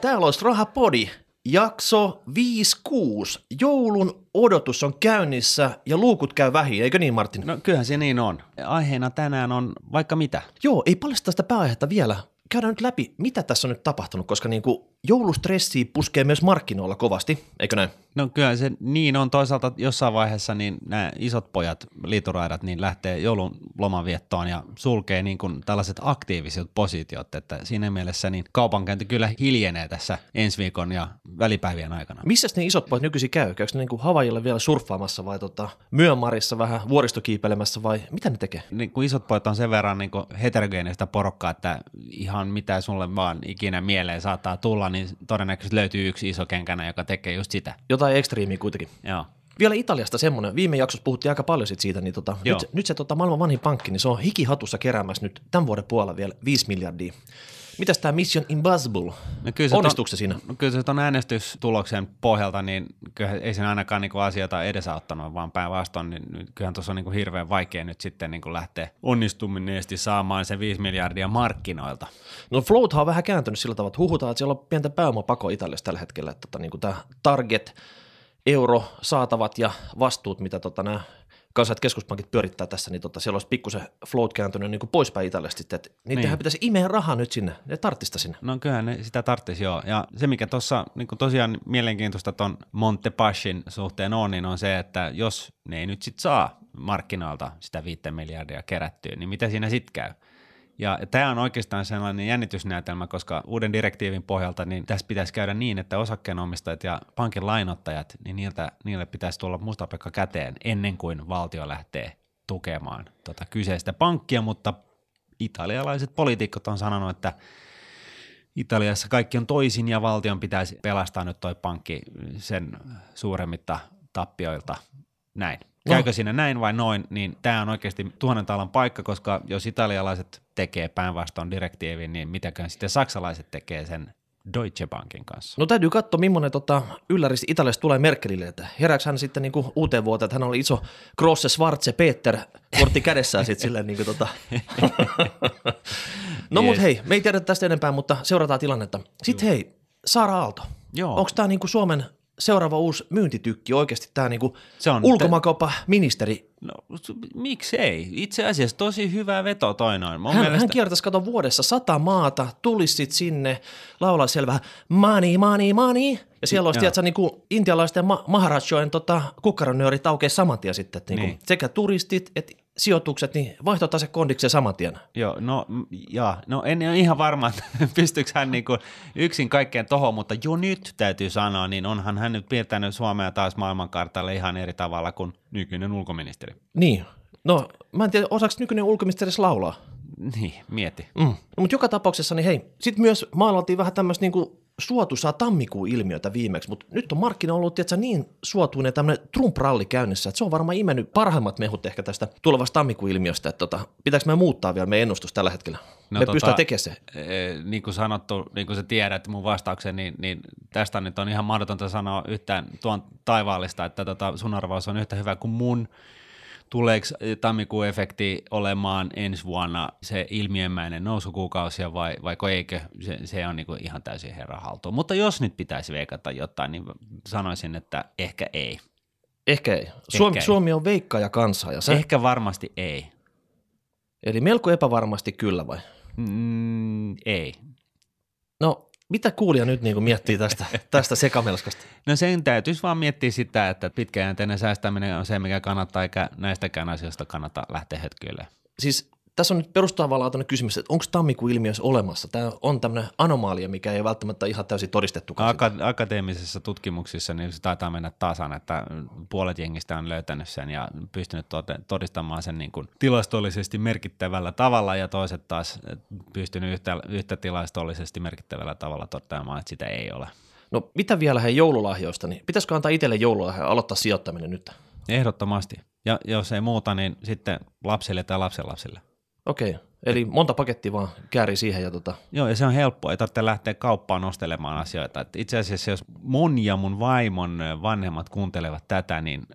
täällä olisi Rahapodi. Jakso 5-6. Joulun odotus on käynnissä ja luukut käy vähin, eikö niin Martin? No kyllähän se niin on. Aiheena tänään on vaikka mitä. Joo, ei paljasta sitä pääaihetta vielä. Käydään nyt läpi, mitä tässä on nyt tapahtunut, koska niin kuin joulustressi puskee myös markkinoilla kovasti, eikö näin? No kyllä se niin on. Toisaalta jossain vaiheessa niin nämä isot pojat, liituraidat, niin lähtee joulun lomaviettoon ja sulkee niin kuin tällaiset aktiiviset positiot, että siinä mielessä niin kaupankäynti kyllä hiljenee tässä ensi viikon ja välipäivien aikana. Missä ne isot pojat nykyisin käy? Käykö ne niin kuin Havaijilla vielä surffaamassa vai tota, Myönmarissa vähän vuoristokiipelemässä vai mitä ne tekee? Niin kuin isot pojat on sen verran niin kuin heterogeenista porukkaa, että ihan mitä sulle vaan ikinä mieleen saattaa tulla, niin todennäköisesti löytyy yksi iso kenkänä, joka tekee just sitä. Jotain ekstriimiä kuitenkin. Joo. Vielä Italiasta semmoinen, viime jaksossa puhuttiin aika paljon sit siitä, niin tota, Joo. nyt, nyt se tota, maailman vanhin pankki, niin se on hikihatussa keräämässä nyt tämän vuoden puolella vielä 5 miljardia. Mitäs tämä Mission Impossible? No kyllä se Onnistuuko se siinä? No kyllä se tuon äänestystuloksen pohjalta, niin kyllä ei sen ainakaan niin asioita edesauttanut, vaan päinvastoin, niin kyllähän tuossa on niin hirveän vaikea nyt sitten niin lähteä onnistumineesti saamaan se 5 miljardia markkinoilta. No Floathan on vähän kääntynyt sillä tavalla, että huhutaan, että siellä on pientä pääomapako Italiassa tällä hetkellä, että tota, niin tämä target, euro, saatavat ja vastuut, mitä tota, nämä kansalliset keskuspankit pyörittää tässä, niin tota, siellä olisi pikkusen float kääntynyt niin kuin poispäin Italiasta että niidenhän Niin. pitäisi imeä rahaa nyt sinne, ne tarttista sinne. No kyllähän ne sitä tarvitsisi joo. Ja se, mikä tuossa niin tosiaan mielenkiintoista tuon Monte Pashin suhteen on, niin on se, että jos ne ei nyt sitten saa markkinoilta sitä 5 miljardia kerättyä, niin mitä siinä sitten käy? Ja tämä on oikeastaan sellainen jännitysnäytelmä, koska uuden direktiivin pohjalta niin tässä pitäisi käydä niin, että osakkeenomistajat ja pankin lainottajat, niin niiltä, niille pitäisi tulla mustapekka käteen ennen kuin valtio lähtee tukemaan tota kyseistä pankkia, mutta italialaiset poliitikot on sanonut, että Italiassa kaikki on toisin ja valtion pitäisi pelastaa nyt toi pankki sen suuremmitta tappioilta. Näin. No. Käykö siinä näin vai noin, niin tämä on oikeasti tuhannen talan paikka, koska jos italialaiset tekee päinvastoin direktiivin, niin mitäköhän sitten saksalaiset tekee sen Deutsche Bankin kanssa. No täytyy katsoa, millainen tota, ylläris Italiasta tulee Merkelille, että herääkö hän sitten niin kuin uuteen vuoteen, että hän oli iso Grosse Schwarze Peter kortti kädessään sitten silleen niin kuin tota. no Yes. mut hei, me ei tiedä tästä enempää, mutta seurataan tilannetta. Sitten hei, Saara Aalto, Joo. onko tämä niin kuin Suomen seuraava uusi myyntitykki oikeasti tämä niin kuin Se on- ulkomaankauppa ministeri? No miksei? Itse asiassa tosi hyvä veto toi noin. Mun Hän, mielestä... hän kiertäisi kato vuodessa sata maata, tulisi sit sinne, laulaa siellä vähän money, money, money. Ja siellä olisi, Joo. tiedätkö, niin kuin intialaisten ma- maharajojen tota, kukkaronöörit aukeaa saman tien sitten. Että niin. Niin. Sekä turistit että sijoitukset, niin vaihtotase kondikseen saman tien. Joo, no, jaa, no en ole ihan varma, pystyykö hän niinku yksin kaikkeen tohon, mutta jo nyt täytyy sanoa, niin onhan hän nyt piirtänyt Suomea taas maailmankartalle ihan eri tavalla kuin nykyinen ulkoministeri. Niin. No, mä en tiedä, osaako nykyinen ulkoministeri laulaa? Niin, mieti. Mm. No, mutta joka tapauksessa, niin hei, sitten myös maalailtiin vähän tämmöistä niinku suotuisaa tammikuun ilmiötä viimeksi, mutta nyt on markkina ollut tiedätkö, niin suotuinen tämmöinen Trump-ralli käynnissä, että se on varmaan imennyt parhaimmat mehut ehkä tästä tulevasta tammikuun ilmiöstä, että tota, pitääkö me muuttaa vielä meidän ennustus tällä hetkellä? No, me tota, pystytään tekemään se. e, niin kuin sanottu, niin kuin sä tiedät mun vastauksen, niin, niin tästä nyt on ihan mahdotonta sanoa yhtään tuon taivaallista, että tota sun arvaus on yhtä hyvä kuin mun. Tuleeko tammikuun efekti olemaan ensi vuonna se ilmiömäinen nousukuukausi vai, vaiko eikö, se, se on niinku ihan täysin herran haltuun. Mutta jos nyt pitäisi veikata jotain, niin sanoisin, että ehkä ei. Ehkä ei. Suomi, ei. Suomi on veikka ja kansa, ja se, Ehkä varmasti ei. eli melko epävarmasti kyllä vai? Mm, ei. No, mitä kuulija nyt niin miettii tästä, tästä sekamelskasta? No sen täytyisi vaan miettiä sitä, että pitkäjänteinen säästäminen on se, mikä kannattaa, eikä näistäkään asioista kannata lähteä hetkyille. Siis tässä on nyt perustavanlaatuinen kysymys, että onko tammikuun ilmiö edes olemassa? Tämä on tämmöinen anomaalia, mikä ei välttämättä ihan täysin todistettu. Aka- akateemisissa tutkimuksissa niin se taitaa mennä tasan, että puolet jengistä on löytänyt sen ja pystynyt todistamaan sen niin kuin tilastollisesti merkittävällä tavalla ja toiset taas pystynyt yhtä, yhtä tilastollisesti merkittävällä tavalla toteamaan, että sitä ei ole. No mitä vielä he joululahjoista, niin pitäisikö antaa itselle joululahja ja aloittaa sijoittaminen nyt? Ehdottomasti. Ja jos ei muuta, niin sitten lapsille tai lapsenlapsille. Okei, eli monta pakettia vaan käärii siihen ja tota, Joo, ja se on helppoa, ei tarvitse lähteä kauppaan ostelemaan asioita. Et itse asiassa jos mun ja mun vaimon vanhemmat kuuntelevat tätä, niin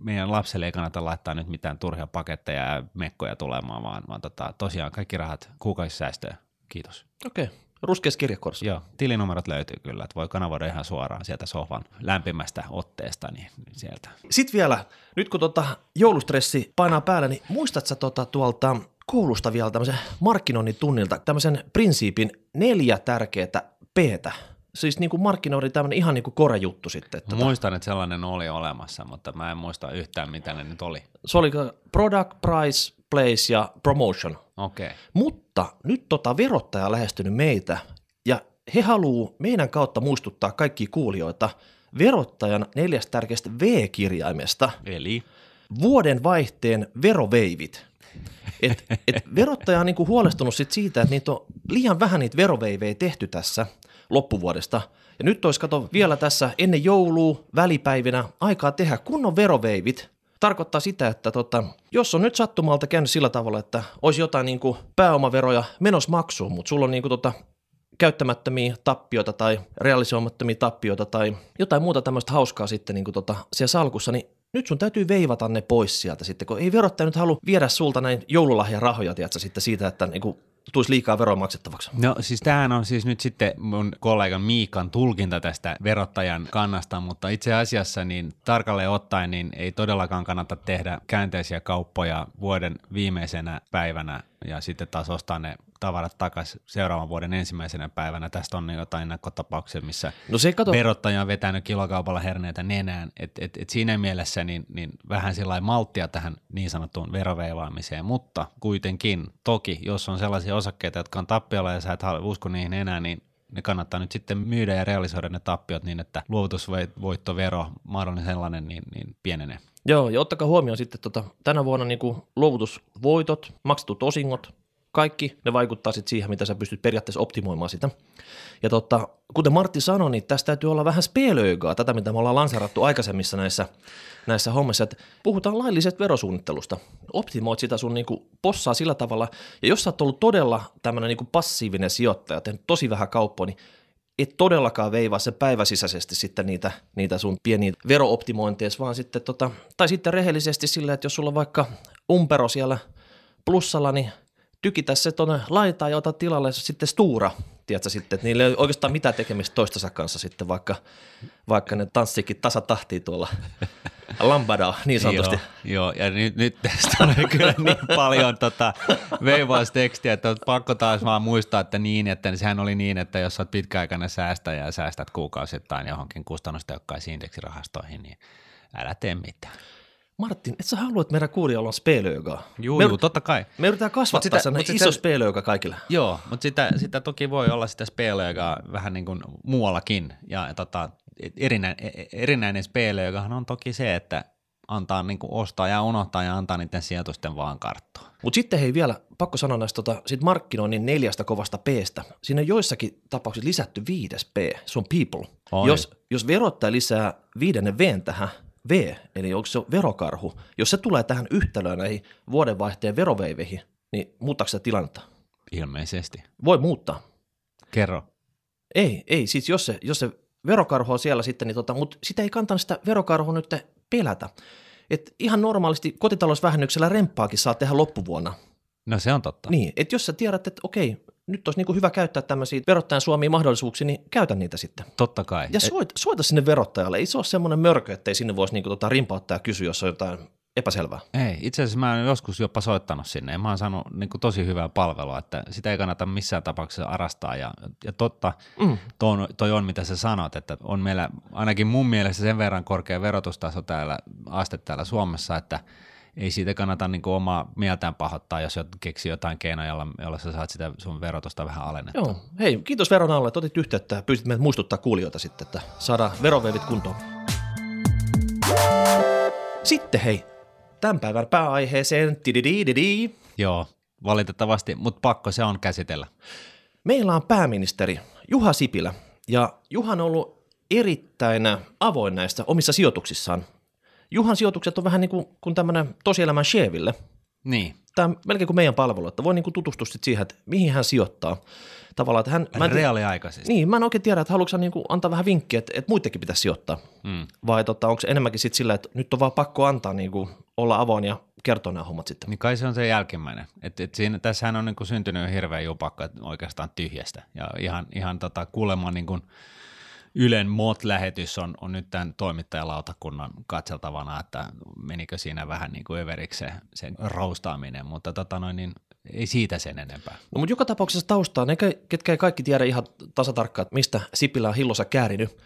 meidän lapselle ei kannata laittaa nyt mitään turhia paketteja ja mekkoja tulemaan, vaan, vaan tota, tosiaan kaikki rahat kuukausisäästöön. Kiitos. okei. ruskeassa kirjekuoressa. Joo, tilinumerot löytyy kyllä, että voi kanavoida ihan suoraan sieltä sohvan lämpimästä otteesta, niin sieltä. Sitten vielä, nyt kun tota joulustressi painaa päälle, niin muistatko tota tuolta koulusta vielä tämmöisen markkinoinnin tunnilta tämmöisen prinsiipin neljä tärkeää Ptä? Siis niin kuin markkinoinnin tämmöinen ihan niin kuin korejuttu sitten. Mä muistan, että sellainen oli olemassa, mutta mä en muista yhtään, mitä ne nyt oli. Se oli product, price, place ja promotion. Okei. Okay. Mutta nyt tota verottaja on lähestynyt meitä ja he haluaa meidän kautta muistuttaa kaikki kuulijoita verottajan neljästä tärkeästä V-kirjaimesta. Eli? Vuoden vaihteen veroveivit. Et, et verottaja on niinku huolestunut sit siitä, että niitä on liian vähän niitä veroveivejä tehty tässä loppuvuodesta. Ja nyt olisi kato vielä tässä ennen joulua, välipäivinä, aikaa tehdä kunnon veroveivit. Tarkoittaa sitä, että tota, jos on nyt sattumalta käynyt sillä tavalla, että olisi jotain niinku pääomaveroja menos maksuun, mutta sulla on niinku tota käyttämättömiä tappioita tai realisoimattomia tappioita tai jotain muuta tämmöistä hauskaa sitten niin kuin tota, siellä salkussa, niin nyt sun täytyy veivata ne pois sieltä sitten, kun ei verottaja nyt halua viedä sulta näin joululahjan rahoja, tiedätkö, sitten siitä, että niin kuin tulisi liikaa veroa maksettavaksi. No siis tämähän on siis nyt sitten mun kollegan Miikan tulkinta tästä verottajan kannasta, mutta itse asiassa niin tarkalleen ottaen niin ei todellakaan kannata tehdä käänteisiä kauppoja vuoden viimeisenä päivänä ja sitten taas ostaa ne tavarat takaisin seuraavan vuoden ensimmäisenä päivänä. Tästä on jotain ennakkotapauksia, missä no se kato. verottaja on vetänyt kilokaupalla herneitä nenään. Et, et, et siinä mielessä niin, niin vähän sillä malttia tähän niin sanottuun veroveivaamiseen, mutta kuitenkin toki, jos on sellaisia osakkeita, jotka on tappiolla ja sä et usko niihin enää, niin ne kannattaa nyt sitten myydä ja realisoida ne tappiot niin, että luovutusvoittovero, mahdollinen sellainen, niin, niin pienenee. Joo, ja ottakaa huomioon sitten tota, tänä vuonna niin kuin luovutusvoitot, maksetut osingot, kaikki ne vaikuttaa sitten siihen, mitä sä pystyt periaatteessa optimoimaan sitä. Ja tota, kuten Martti sanoi, niin tästä täytyy olla vähän spelöigaa, tätä mitä me ollaan lanserattu aikaisemmissa näissä, näissä hommissa, että puhutaan laillisesta verosuunnittelusta. Optimoit sitä sun niinku possaa sillä tavalla, ja jos sä oot ollut todella tämmöinen niinku passiivinen sijoittaja, tehnyt tosi vähän kauppoa, niin et todellakaan veivaa se päiväsisäisesti sitten niitä, niitä sun pieniä verooptimointeja, vaan sitten tota, tai sitten rehellisesti sillä, että jos sulla on vaikka umpero siellä plussalla, niin tykitä se tuonne laitaan ja ota tilalle sitten Stura, tiedätkö sitten, että niillä ei ole oikeastaan mitään tekemistä toistensa kanssa sitten, vaikka, vaikka ne tanssikin tasatahtiin tuolla lambada niin sanotusti. joo, joo, ja nyt, nyt tästä on kyllä niin paljon tota veivaustekstiä, että pakko taas vaan muistaa, että niin, että sehän oli niin, että jos olet pitkäaikainen säästäjä ja säästät kuukausittain johonkin kustannustehokkaisiin indeksirahastoihin, niin älä tee mitään. Martin, et sä halua, että meidän kuulijoilla on spelöögaa? Juu, juu, totta kai. Me yritetään kasvattaa sitä, sen iso spelööga kaikille. Joo, mutta sitä, sitä toki voi olla sitä spelöögaa vähän niin kuin muuallakin. Ja tota, erinäinen, e, e, erinäinen spelöögahan on toki se, että antaa niin kuin ostaa ja unohtaa ja antaa niiden sijoitusten vaan karttoon. Mutta sitten hei vielä, pakko sanoa näistä tota, sit markkinoinnin neljästä kovasta Pstä. Siinä on joissakin tapauksissa lisätty viides P, se on people. Jos, jos verottaja lisää viidennen V tähän, V, eli onko se verokarhu, jos se tulee tähän yhtälöön näihin vuodenvaihteen veroveiveihin, niin muuttaako se tilannetta? Ilmeisesti. Voi muuttaa. Kerro. Ei, ei, siis jos se, jos se verokarhu on siellä sitten, niin tota, mutta sitä ei kannata sitä verokarhua nyt pelätä. Et ihan normaalisti kotitalousvähennyksellä remppaakin saa tehdä loppuvuonna. No se on totta. Niin, että jos sä tiedät, että okei, nyt olisi niin kuin hyvä käyttää tämmöisiä verottajan suomia mahdollisuuksia, niin käytä niitä sitten. Totta kai. Ja soita, soita sinne verottajalle. Ei se ole semmoinen mörkö, ettei sinne voisi niin kuin tota rimpauttaa ja kysyä, jos on jotain epäselvää. Ei, itse asiassa mä oon joskus jopa soittanut sinne ja mä oon saanut niin kuin tosi hyvää palvelua, että sitä ei kannata missään tapauksessa arastaa ja, ja totta mm. toi, on, toi on mitä sä sanot, että on meillä ainakin mun mielestä sen verran korkea verotustaso täällä, aste täällä Suomessa, että – ei siitä kannata niin kuin omaa mieltään pahoittaa, jos keksii jotain keinoja, jolla, jolla sä saat sitä sun verotusta vähän alennettua. Joo, hei, kiitos veron alle, että otit yhteyttä ja pyysit meitä muistuttaa kuulijoita sitten, että saadaan verovevit kuntoon. Sitten hei, tämän päivän pääaiheeseen, tididididi. Joo, valitettavasti, mutta pakko se on käsitellä. Meillä on pääministeri Juha Sipilä, ja Juha on ollut erittäin avoin näistä omissa sijoituksissaan Juhan sijoitukset on vähän niin kuin, kuin tämmöinen tosielämän Cheville. Niin. tämä melkein kuin meidän palvelu, että voi niin kuin tutustua sit siihen, että mihin hän sijoittaa. Tavallaan, että hän, mä en Reaaliaikaisesti. niin, mä en oikein tiedä, että haluatko niin kuin antaa vähän vinkkiä, että, että muidenkin pitäisi sijoittaa. Mm. Vai tota, onko se enemmänkin sitten sillä, että nyt on vaan pakko antaa niin kuin olla avoin ja kertoa nämä hommat sitten. Niin kai se on se jälkimmäinen. Et, et siinä, tässähän on niinku syntynyt hirveä jupakka oikeastaan tyhjästä. Ja ihan, ihan tota, kuulemma niinku Ylen MOT-lähetys on, on nyt tämän toimittajalautakunnan katseltavana, että menikö siinä vähän niin kuin överiksi se, se roustaaminen, mutta tota noin, niin ei siitä sen enempää. No, mutta joka tapauksessa taustaa, ne ke- ketkä ei kaikki tiedä ihan tasatarkkaan, mistä Sipilä on hillossa käärinyt,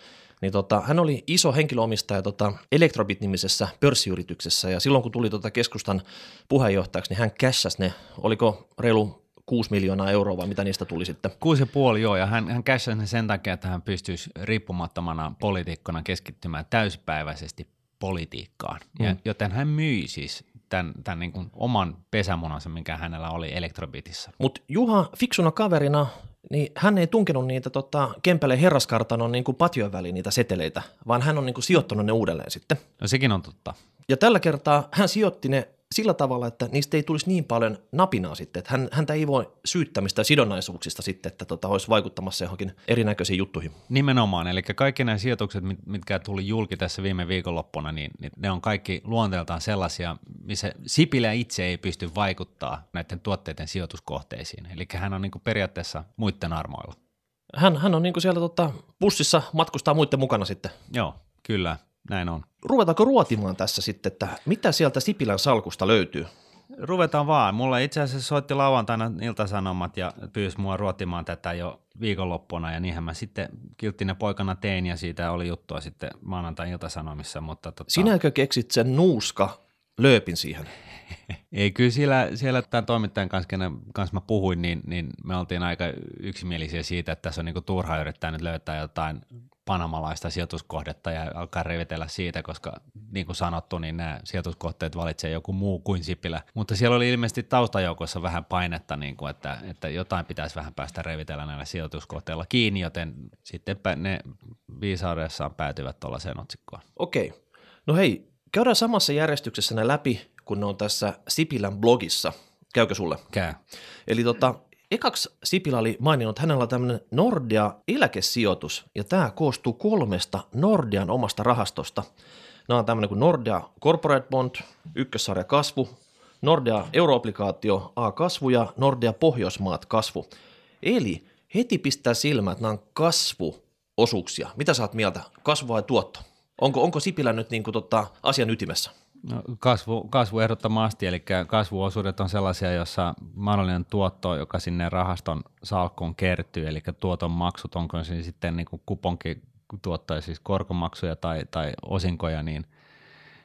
niin tota, hän oli iso henkilöomistaja tota Electrobit-nimisessä pörssiyrityksessä. Ja silloin kun tuli tota keskustan puheenjohtajaksi, niin hän kässäsi ne, oliko reilu 6 miljoonaa euroa vai mitä niistä tuli sitten. Kuusi ja puoli, joo, ja hän, hän cashasi ne sen takia, että hän pystyisi riippumattomana poliitikkona keskittymään täyspäiväisesti politiikkaan. Mm. Ja, joten hän myi siis tämän, tämän niin kuin oman pesämunansa, mikä hänellä oli Elektrobitissa. Mutta Juha fiksuna kaverina, niin hän ei tunkenut niitä tota, Kempeleen herraskartanon niin kuin patjojen väliin niitä seteleitä, vaan hän on niin kuin sijoittanut ne uudelleen sitten. No sekin on totta. Ja tällä kertaa hän sijoitti ne sillä tavalla, että niistä ei tulisi niin paljon napinaa sitten, että hän, häntä ei voi syyttää mistään sidonnaisuuksista sitten, että tota, olisi vaikuttamassa johonkin erinäköisiin juttuihin. Nimenomaan, eli kaikki nämä sijoitukset, mit- mitkä tuli julki tässä viime viikonloppuna, niin, niin ne on kaikki luonteeltaan sellaisia, missä Sipilä itse ei pysty vaikuttaa näiden tuotteiden sijoituskohteisiin. Eli hän on niin kuin periaatteessa muiden armoilla. Hän, hän on niin kuin siellä tota, bussissa matkustaa muiden mukana sitten. Joo, kyllä, näin on. Ruvetaanko ruotimaan tässä sitten, että mitä sieltä Sipilän salkusta löytyy? Ruvetaan vaan. Mulla itse asiassa soitti lauantaina Iltasanomat ja pyysi mua ruotimaan tätä jo viikonloppuna ja niinhän mä sitten kilttinen poikana tein ja siitä oli juttua sitten maanantai Iltasanomissa, mutta tota, Sinäkö keksit sen nuuska lööpin siihen? ei kyllä siellä, siellä tämän toimittajan kanssa, kenen kanssa mä puhuin, niin, niin me oltiin aika yksimielisiä siitä, että tässä on niinku turha yrittää nyt löytää jotain panamalaista sijoituskohdetta ja alkaa revitellä siitä, koska niin kuin sanottu, niin nämä sijoituskohteet valitsee joku muu kuin Sipilä. Mutta siellä oli ilmeisesti taustajoukossa vähän painetta, niin kuin, että, että jotain pitäisi vähän päästä revitellä näillä sijoituskohteilla kiinni, joten sitten ne viisaudessaan päätyvät tuollaiseen otsikkoon. Okei. No hei, käydään samassa järjestyksessä ne läpi, kun ne on tässä Sipilän blogissa. Käykö sulle? Käy. Eli tota, ekaksi Sipilä oli maininnut, että hänellä on tämmöinen Nordea eläkesijoitus, ja tämä koostuu kolmesta Nordean omasta rahastosta. Nämä on tämmöinen kuin Nordea Corporate Bond, ykkössarja kasvu, Nordea Euroobligaatio A kasvu ja Nordea Pohjoismaat kasvu. Eli heti pistää silmään, että nämä on kasvuosuuksia. Mitä oot mieltä? Kasvu vai tuotto? Onko, onko Sipilä nyt niin kuin tota, asian ytimessä? No, kasvu, kasvu ehdottomasti, eli kasvuosuudet on sellaisia, jossa mahdollinen tuotto, joka sinne rahaston salkkuun kertyy, eli tuoton maksut, onko se sitten niin kuponki tuottaa siis korkomaksuja tai, tai osinkoja, niin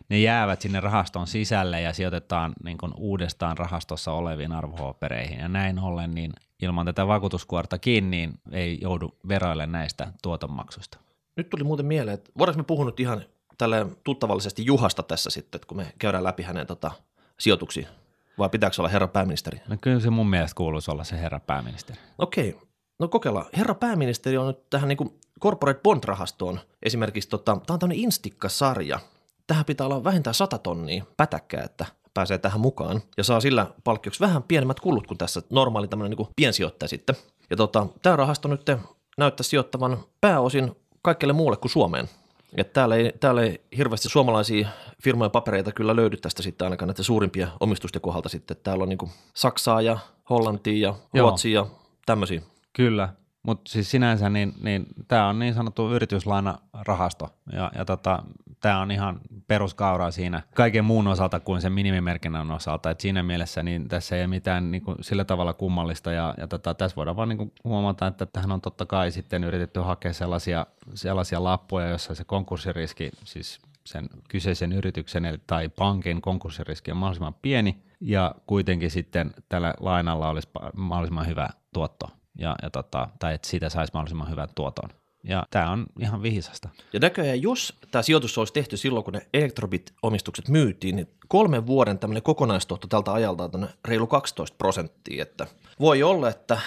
ne jäävät sinne rahaston sisälle ja sijoitetaan niin kuin uudestaan rahastossa oleviin arvopapereihin. Ja näin ollen niin ilman tätä vakuutuskuorta kiinni niin ei joudu veroille näistä tuotonmaksuista. Nyt tuli muuten mieleen, että voidaanko me puhunut ihan tälle tuttavallisesti Juhasta tässä sitten, että kun me käydään läpi hänen tota, sijoituksia, vai pitääkö olla herra pääministeri? No kyllä se mun mielestä kuuluisi olla se herra pääministeri. Okei, no kokeillaan. Herra pääministeri on nyt tähän niin kuin Corporate Bond-rahastoon esimerkiksi, tota, tämä on tämmöinen Instikka-sarja. Tähän pitää olla vähintään 100 tonnia pätäkkää, että pääsee tähän mukaan ja saa sillä palkkioksi vähän pienemmät kulut kuin tässä normaali tämmöinen niin piensijoittaja sitten. Ja tota, tämä rahasto nyt näyttää sijoittavan pääosin kaikkelle muulle kuin Suomeen. Et täällä, ei, täällä ei hirveästi suomalaisia firmojen papereita kyllä löydy tästä sitten ainakaan näiden suurimpia omistusten kohdalta sitten. Täällä on niin Saksaa ja Hollantia ja. Ruotsia ja tämmöisiä. Kyllä, mutta siis sinänsä niin, niin tämä on niin sanottu yrityslainarahasto ja, ja tota, tämä on ihan peruskauraa siinä kaiken muun osalta kuin sen minimimerkinnän osalta. Et siinä mielessä niin tässä ei ole mitään niin kuin, sillä tavalla kummallista ja, ja tota, tässä voidaan vaan niin kuin, huomata, että tähän on totta kai sitten yritetty hakea sellaisia, sellaisia lappuja, joissa se konkurssiriski, siis sen kyseisen yrityksen eli- tai pankin konkurssiriski on mahdollisimman pieni ja kuitenkin sitten tällä lainalla olisi mahdollisimman hyvä tuotto ja, ja tota, tai että siitä saisi mahdollisimman hyvän tuoton. Ja tämä on ihan vihisasta. Ja näköjään, jos tämä sijoitus olisi tehty silloin, kun ne Electrobit-omistukset myytiin, niin kolmen vuoden tämmöinen kokonaistuotto tältä ajalta on reilu 12 prosenttia. Että voi olla, että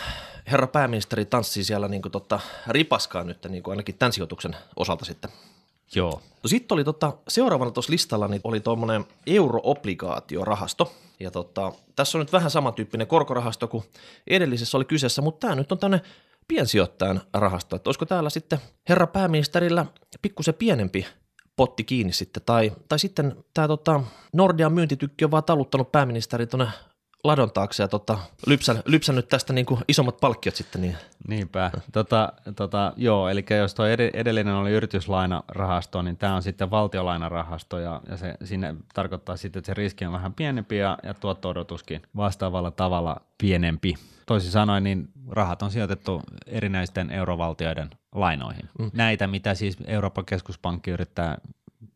herra pääministeri tanssii siellä niin kuin tota, ripaskaa nyt niin kuin ainakin tämän sijoituksen osalta sitten. Joo. No sitten oli tota, seuraavana tuossa listalla niin oli tuommoinen euroobligaatiorahasto. Ja tota, tässä on nyt vähän samantyyppinen korkorahasto kuin edellisessä oli kyseessä, mutta tämä nyt on tämmöinen piensijoittajan rahasto. Että olisiko täällä sitten herra pääministerillä pikkusen pienempi potti kiinni sitten, tai, tai sitten tämä tota, Nordean myyntitykki on vaan taluttanut pääministeri tuonne ladon taakse ja tota, lypsän, lypsännyt tästä niin kuin isommat palkkiot sitten. Niin. Niinpä. Tota, tota, joo, eli jos tuo edellinen oli yrityslainarahasto, niin tämä on sitten valtiolainarahasto ja, ja se sinne tarkoittaa sitten, että se riski on vähän pienempi ja, ja tuotto-odotuskin vastaavalla tavalla pienempi. Toisin sanoen, niin rahat on sijoitettu erinäisten eurovaltioiden lainoihin. Mm. Näitä, mitä siis Euroopan keskuspankki yrittää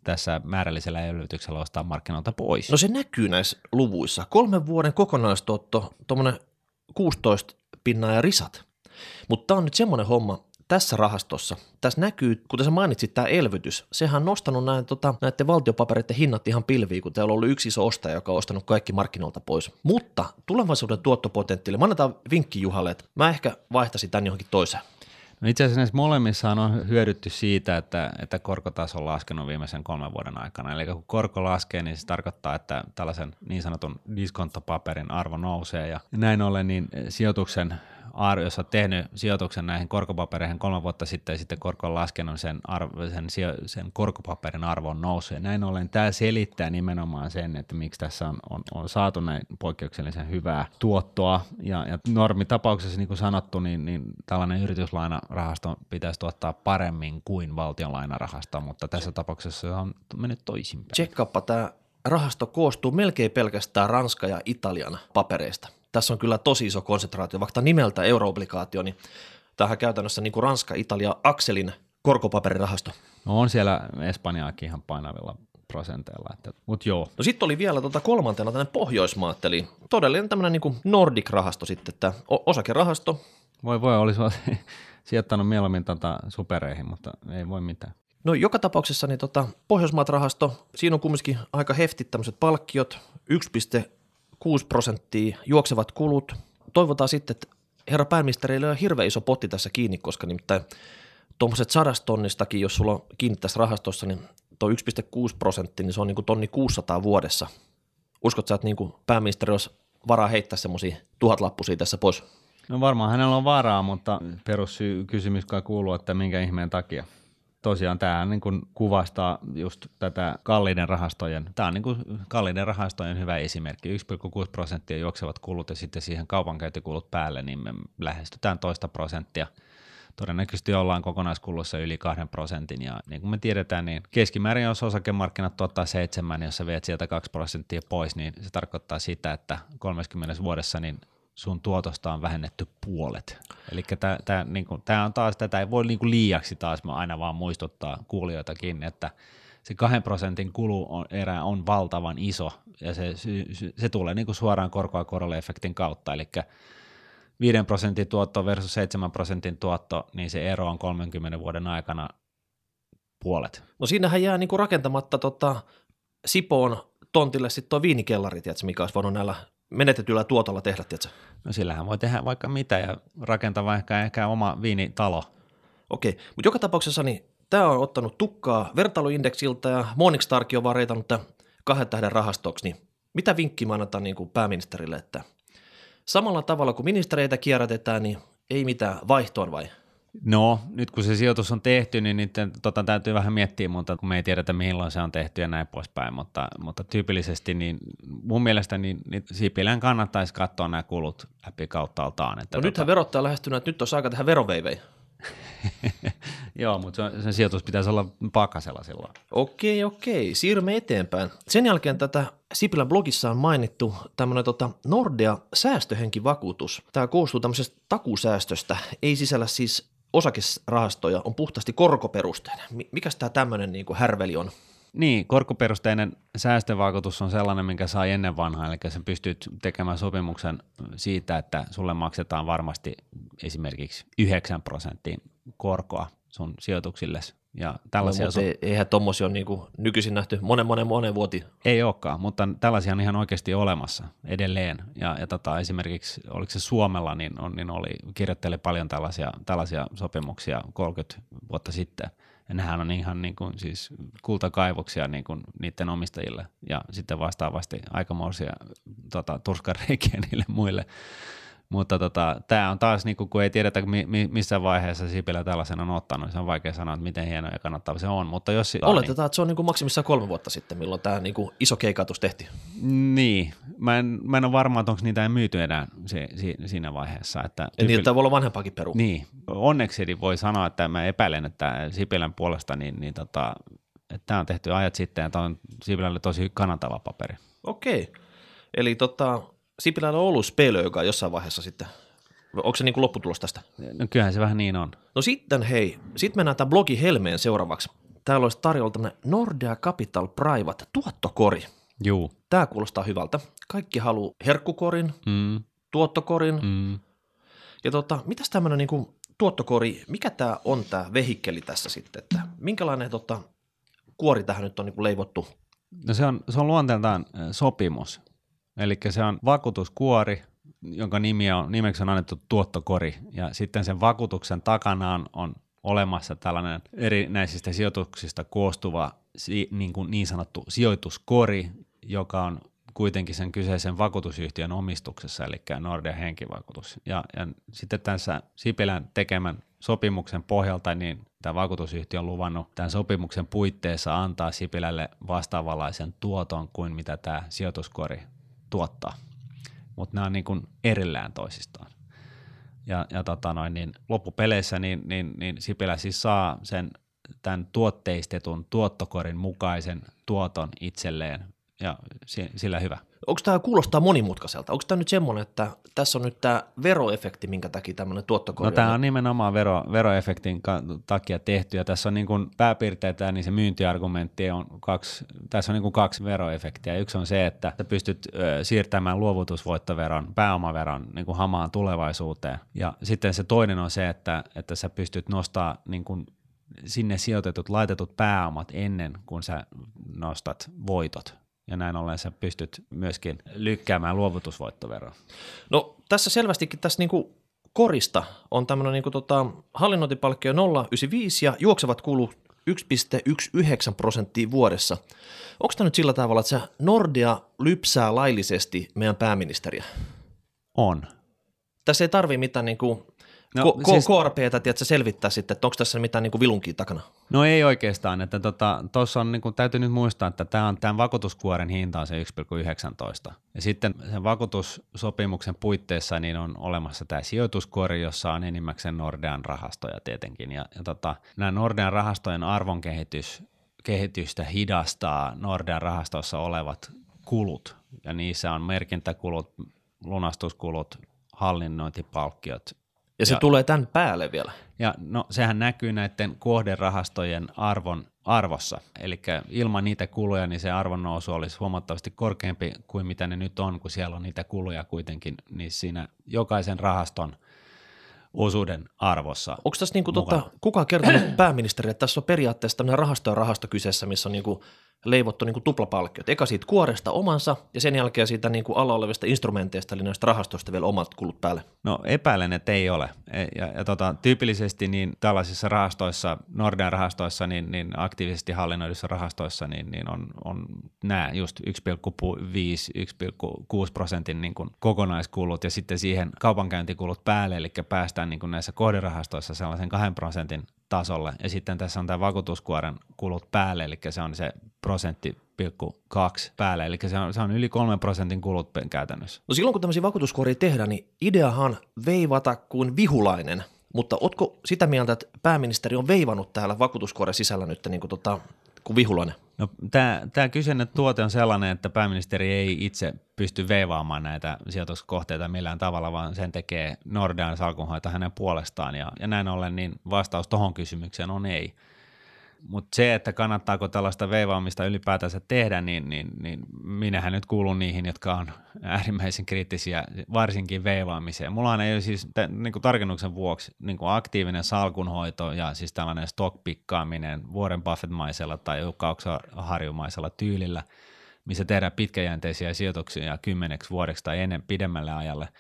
tässä määrällisellä elvytyksellä ostaa markkinoilta pois. No se näkyy näissä luvuissa. Kolmen vuoden kokonaistuotto, tuommoinen 16 pinnaa ja risat. Mutta tämä on nyt semmoinen homma, tässä rahastossa, tässä näkyy, kuten sä mainitsit, tämä elvytys, sehän on nostanut näin, tota, näiden valtiopapereiden hinnat ihan pilviin, kun teillä on ollut yksi iso ostaja, joka on ostanut kaikki markkinoilta pois. Mutta tulevaisuuden tuottopotentiaali, mä annetaan vinkki Juhalle, että mä ehkä vaihtaisin tämän johonkin toiseen. No itse asiassa näissä molemmissa on hyödytty siitä, että, että korkotaso on laskenut viimeisen kolmen vuoden aikana. Eli kun korko laskee, niin se tarkoittaa, että tällaisen niin sanotun diskonttopaperin arvo nousee ja näin ollen niin sijoituksen arvo, jos olet tehnyt sijoituksen näihin korkopapereihin kolme vuotta sitten ja sitten korko on laskenut, sen, arvo, sen, sen korkopaperin arvo on noussut. näin ollen tämä selittää nimenomaan sen, että miksi tässä on, on, on saatu näin poikkeuksellisen hyvää tuottoa. Ja, ja normitapauksessa, niin kuin sanottu, niin, niin tällainen yrityslainarahasto pitäisi tuottaa paremmin kuin valtionlainarahasto, mutta tässä tapauksessa se on mennyt toisinpäin. Tsekkaappa tämä rahasto koostuu melkein pelkästään Ranska ja Italian papereista tässä on kyllä tosi iso konsentraatio, vaikka nimeltä euroobligaatio, niin tähän käytännössä niin kuin Ranska, Italia, Akselin korkopaperirahasto. No on siellä Espanjaakin ihan painavilla prosenteilla, että, mut joo. No sitten oli vielä tuota kolmantena tämmöinen Pohjoismaat, eli todellinen tämmöinen niin Nordic-rahasto sitten, että osakerahasto. Voi voi, olisi sijoittanut mieluummin tota supereihin, mutta ei voi mitään. No joka tapauksessa niin tota, Pohjoismaat-rahasto, siinä on kumminkin aika heftit tämmöiset palkkiot, 6 prosenttia juoksevat kulut. Toivotaan sitten, että herra pääministeri ei hirveän iso potti tässä kiinni, koska nimittäin tuommoiset sadastonnistakin, jos sulla on kiinni tässä rahastossa, niin tuo 1,6 prosenttia, niin se on niin kuin tonni 600 vuodessa. Uskot sä, että niin kuin pääministeri olisi varaa heittää semmoisia tuhatlappusia tässä pois? No varmaan hänellä on varaa, mutta peruskysymys kai kuuluu, että minkä ihmeen takia tosiaan tämä niin kuin kuvastaa just tätä kalliiden rahastojen, tämä on niin kuin kalliiden rahastojen hyvä esimerkki, 1,6 prosenttia juoksevat kulut ja sitten siihen kaupankäyntikulut päälle, niin me lähestytään toista prosenttia. Todennäköisesti ollaan kokonaiskulussa yli kahden prosentin ja niin kuin me tiedetään, niin keskimäärin jos osakemarkkinat tuottaa seitsemän, jos sä viet sieltä kaksi prosenttia pois, niin se tarkoittaa sitä, että 30 vuodessa niin sun tuotosta on vähennetty puolet. Eli tämä niinku, on taas, tätä ei voi niinku liiaksi taas mä aina vaan muistuttaa kuulijoitakin, että se kahden prosentin kulu on, erä on valtavan iso, ja se, se, tulee niinku suoraan korkoa korolle efektin kautta, eli 5 prosentin tuotto versus 7 prosentin tuotto, niin se ero on 30 vuoden aikana puolet. No siinähän jää niinku rakentamatta tota Sipoon tontille sitten tuo viinikellari, tiedätkö, mikä olisi voinut näillä menetetyllä tuotolla tehdä, tiedätkö? No sillähän voi tehdä vaikka mitä ja rakentaa vaikka ehkä oma viinitalo. Okei, mutta joka tapauksessa niin tämä on ottanut tukkaa vertailuindeksiltä ja Morningstarkin on vaan reitannut tämän kahden tähden rahastoksi, niin mitä vinkkiä mä annetaan niin kuin pääministerille, että samalla tavalla kuin ministereitä kierrätetään, niin ei mitään vaihtoon vai – No, nyt kun se sijoitus on tehty, niin nyt tota, täytyy vähän miettiä, mutta kun me ei tiedetä milloin se on tehty ja näin poispäin, mutta, mutta tyypillisesti niin mun mielestä niin, niin Sipilän kannattaisi katsoa nämä kulut läpi kauttaaltaan. Että no tota... nythän verottaja lähestynyt, että nyt on aika tehdä veroveivejä. Joo, mutta sen sijoitus pitäisi olla pakasella silloin. Okei, okei. Siirrymme eteenpäin. Sen jälkeen tätä Sipilän blogissa on mainittu tämmöinen tota Nordea säästöhenkivakuutus. Tämä koostuu tämmöisestä takusäästöstä, ei sisällä siis osakesrahastoja on puhtaasti korkoperusteinen. Mikäs tämä tämmöinen niin kuin härveli on? Niin, korkoperusteinen säästövaikutus on sellainen, minkä saa ennen vanhaa, eli sä pystyt tekemään sopimuksen siitä, että sulle maksetaan varmasti esimerkiksi 9 prosenttiin korkoa sun sijoituksille ja tällaisia no, mutta eihän tuommoisia ole niin kuin nykyisin nähty monen monen monen vuoti. Ei olekaan, mutta tällaisia on ihan oikeasti olemassa edelleen. Ja, ja tota, esimerkiksi oliko se Suomella, niin, on, niin oli, kirjoitteli paljon tällaisia, tällaisia sopimuksia 30 vuotta sitten. Ja nehän on ihan niin kuin, siis kultakaivoksia niin kuin niiden omistajille ja sitten vastaavasti aikamoisia tota, turskareikiä niille muille mutta tota, tämä on taas, niin kun ei tiedetä mi, mi, missä vaiheessa Sipilä tällaisen on ottanut, niin se on vaikea sanoa, että miten hieno ja kannattava se on. Mutta jos, Oletetaan, niin, että se on niin kuin maksimissaan kolme vuotta sitten, milloin tämä niin kuin iso keikatus tehtiin. Niin, mä en, mä en ole varma, että onko niitä myyty enää si, si, siinä vaiheessa. Että tyypil... niin, että voi olla vanhempaakin peru. Niin, onneksi voi sanoa, että mä epäilen, että Sipilän puolesta, niin, niin tota, että tämä on tehty ajat sitten ja tämä on Sipilälle tosi kannattava paperi. Okei, eli tota, Sipilällä on ollut Spelö, joka on jossain vaiheessa sitten, onko se niin kuin lopputulos tästä? No kyllähän se vähän niin on. No sitten hei, sitten mennään tämän blogi Helmeen seuraavaksi. Täällä olisi tarjolla tämmöinen Nordea Capital Private tuottokori. Juu. Tämä kuulostaa hyvältä. Kaikki haluaa herkkukorin, mm. tuottokorin. Mm. Ja tota, mitäs tämmöinen niin tuottokori, mikä tämä on tämä vehikkeli tässä sitten, että minkälainen tota, kuori tähän nyt on niin leivottu? No se on, se on luonteeltaan sopimus. Eli se on vakuutuskuori, jonka nimi on, nimeksi on annettu tuottokori, ja sitten sen vakuutuksen takana on, on olemassa tällainen erinäisistä sijoituksista koostuva niin, kuin niin sanottu sijoituskori, joka on kuitenkin sen kyseisen vakuutusyhtiön omistuksessa, eli Nordea henkivakuutus. Ja, ja sitten tässä Sipilän tekemän sopimuksen pohjalta, niin tämä vakuutusyhtiö on luvannut tämän sopimuksen puitteissa antaa Sipilälle vastaavanlaisen tuoton kuin mitä tämä sijoituskori tuottaa, mutta nämä on niin kuin erillään toisistaan. Ja, ja tota noin, niin loppupeleissä niin, niin, niin Sipilä siis saa sen tämän tuotteistetun tuottokorin mukaisen tuoton itselleen ja sillä hyvä. Onko tämä kuulostaa monimutkaiselta? Onko tämä nyt semmoinen, että tässä on nyt tämä veroefekti, minkä takia tämmöinen tuottokori No tämä on nimenomaan vero, veroefektin takia tehty ja tässä on niin kuin pääpiirteitä, niin se myyntiargumentti on kaksi, tässä on niin kuin kaksi veroefektiä. Yksi on se, että sä pystyt siirtämään luovutusvoittoveron, pääomaveron niin kuin hamaan tulevaisuuteen ja sitten se toinen on se, että, että sä pystyt nostaa niin kuin sinne sijoitetut, laitetut pääomat ennen kuin sä nostat voitot ja näin ollen sä pystyt myöskin lykkäämään luovutusvoittoveroa. No tässä selvästikin tässä niinku korista on tämmöinen niinku tota, hallinnointipalkkio 0,95 ja juoksevat kulut 1,19 prosenttia vuodessa. Onko tämä nyt sillä tavalla, että se Nordea lypsää laillisesti meidän pääministeriä? On. Tässä ei tarvitse mitään niinku no, ko- siis... KRPtä tiedätkö, selvittää sitten, että onko tässä mitään niin vilunkia takana? No ei oikeastaan, että tuossa tota, on niin kuin, täytyy nyt muistaa, että tämä on, tämän vakuutuskuoren hinta on se 1,19 ja sitten sen vakuutussopimuksen puitteissa niin on olemassa tämä sijoituskuori, jossa on enimmäkseen Nordean rahastoja tietenkin. Ja, ja tota, nämä Nordean rahastojen arvonkehitys kehitystä hidastaa Nordean rahastoissa olevat kulut. Ja niissä on merkintäkulut, lunastuskulut, hallinnointipalkkiot ja se ja, tulee tämän päälle vielä. Ja no sehän näkyy näiden kohderahastojen arvon arvossa, eli ilman niitä kuluja niin se arvon nousu olisi huomattavasti korkeampi kuin mitä ne nyt on, kun siellä on niitä kuluja kuitenkin, niin siinä jokaisen rahaston osuuden arvossa. Onko tässä niinku tota, kuka kertonut pääministeri, että tässä on periaatteessa tämmöinen rahasto ja rahasto kyseessä, missä on niinku leivottu niin kuin tuplapalkkiot. Eka siitä kuoresta omansa ja sen jälkeen siitä niin kuin alla olevista instrumenteista, eli näistä rahastoista vielä omat kulut päälle. No epäilen, että ei ole. E, ja, ja tota, tyypillisesti niin tällaisissa rahastoissa, Nordean rahastoissa, niin, niin aktiivisesti hallinnoiduissa rahastoissa, niin, niin on, on nämä just 1,5-1,6 prosentin niin kuin kokonaiskulut ja sitten siihen kaupankäyntikulut päälle, eli päästään niin kuin näissä kohderahastoissa sellaisen 2 prosentin tasolle. Ja sitten tässä on tämä vakuutuskuoren kulut päälle, eli se on se prosentti kaksi päälle, eli se on, se on yli kolmen prosentin kulut käytännössä. No silloin kun tämmöisiä vakuutuskuoria tehdään, niin ideahan veivata kuin vihulainen, mutta otko sitä mieltä, että pääministeri on veivannut täällä vakuutuskuoren sisällä nyt niin kuin tota, kuin vihulainen? No, tämä, kyseinen tuote on sellainen, että pääministeri ei itse pysty veivaamaan näitä sijoituskohteita millään tavalla, vaan sen tekee Nordean salkunhoito hänen puolestaan. Ja, ja näin ollen niin vastaus tuohon kysymykseen on ei. Mutta se, että kannattaako tällaista veivaamista ylipäätänsä tehdä, niin, niin, niin minähän nyt kuulun niihin, jotka on äärimmäisen kriittisiä, varsinkin veivaamiseen. Mulla ei ole siis niin kuin tarkennuksen vuoksi niin kuin aktiivinen salkunhoito ja siis tällainen stockpikkaaminen Warren Buffett-maisella tai Harjumaisella tyylillä, missä tehdään pitkäjänteisiä sijoituksia kymmeneksi vuodeksi tai ennen pidemmälle ajalle –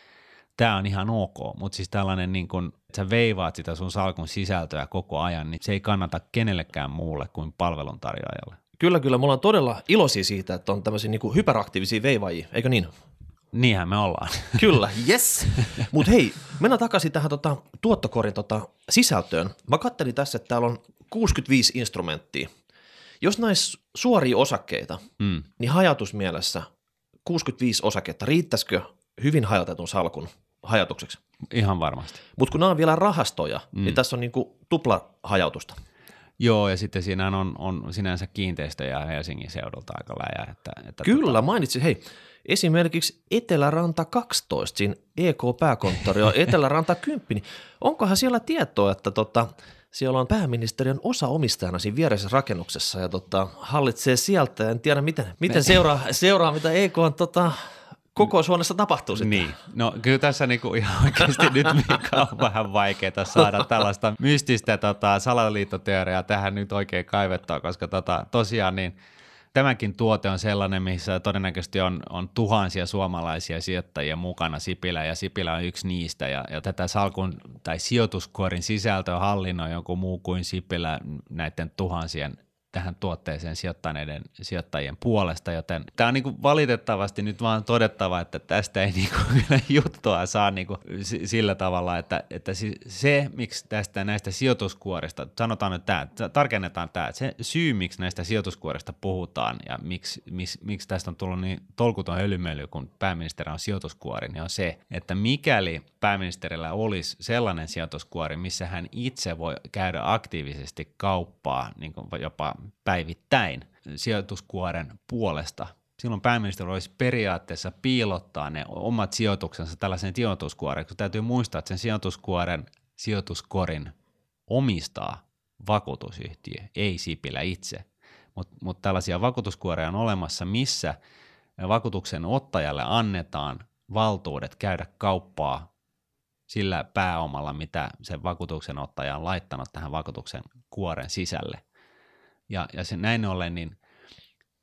tämä on ihan ok, mutta siis tällainen niin kuin, sä veivaat sitä sun salkun sisältöä koko ajan, niin se ei kannata kenellekään muulle kuin palveluntarjoajalle. Kyllä, kyllä. Me ollaan todella iloisia siitä, että on tämmöisiä niin hyperaktiivisia veivajia, eikö niin? Niinhän me ollaan. Kyllä, yes. Mutta hei, mennään takaisin tähän tota, tuottokorin tota, sisältöön. Mä kattelin tässä, että täällä on 65 instrumenttia. Jos näis suoria osakkeita, mm. niin hajatusmielessä 65 osaketta, riittäisikö hyvin hajautetun salkun hajatukseksi? Ihan varmasti. Mutta kun nämä on vielä rahastoja, mm. niin tässä on niinku tupla hajautusta. Joo, ja sitten siinä on, on sinänsä kiinteistöjä Helsingin seudulta aika läjä. Että, että Kyllä, tota... mainitsin. Hei, esimerkiksi Eteläranta 12, siinä EK-pääkonttori on Eteläranta 10, niin onkohan siellä tietoa, että tota, siellä on pääministeriön osa omistajana siinä vieressä rakennuksessa ja tota, hallitsee sieltä. En tiedä, miten, miten seuraa, seuraa, mitä EK on tota, koko Suomessa tapahtuu sitten. Niin, no kyllä tässä niinku ihan oikeasti nyt Mika on vähän vaikeaa saada tällaista mystistä tota, salaliittoteoriaa tähän nyt oikein kaivettaa, koska tota, tosiaan niin tämäkin tuote on sellainen, missä todennäköisesti on, on tuhansia suomalaisia sijoittajia mukana Sipilä ja Sipilä on yksi niistä ja, ja tätä salkun tai sijoituskorin sisältöä hallinnoi joku muu kuin Sipilä näiden tuhansien tähän tuotteeseen sijoittaneiden sijoittajien puolesta, joten tämä on niin kuin valitettavasti nyt vaan todettava, että tästä ei niin kuin juttua saa niin kuin sillä tavalla, että, että se, miksi tästä näistä sijoituskuorista, sanotaan nyt tämä, tarkennetaan tämä, että se syy, miksi näistä sijoituskuorista puhutaan ja miksi, miksi, miksi tästä on tullut niin tolkuton ölymöly, kun pääministeri on sijoituskuori, niin on se, että mikäli pääministerillä olisi sellainen sijoituskuori, missä hän itse voi käydä aktiivisesti kauppaa niin jopa päivittäin sijoituskuoren puolesta. Silloin pääministeri olisi periaatteessa piilottaa ne omat sijoituksensa tällaisen sijoituskuoren, kun täytyy muistaa, että sen sijoituskuoren sijoituskorin omistaa vakuutusyhtiö, ei Sipilä itse. Mutta mut tällaisia vakuutuskuoreja on olemassa, missä vakuutuksen ottajalle annetaan valtuudet käydä kauppaa sillä pääomalla, mitä se vakuutuksen ottaja on laittanut tähän vakuutuksen kuoren sisälle – ja, ja se näin ollen, niin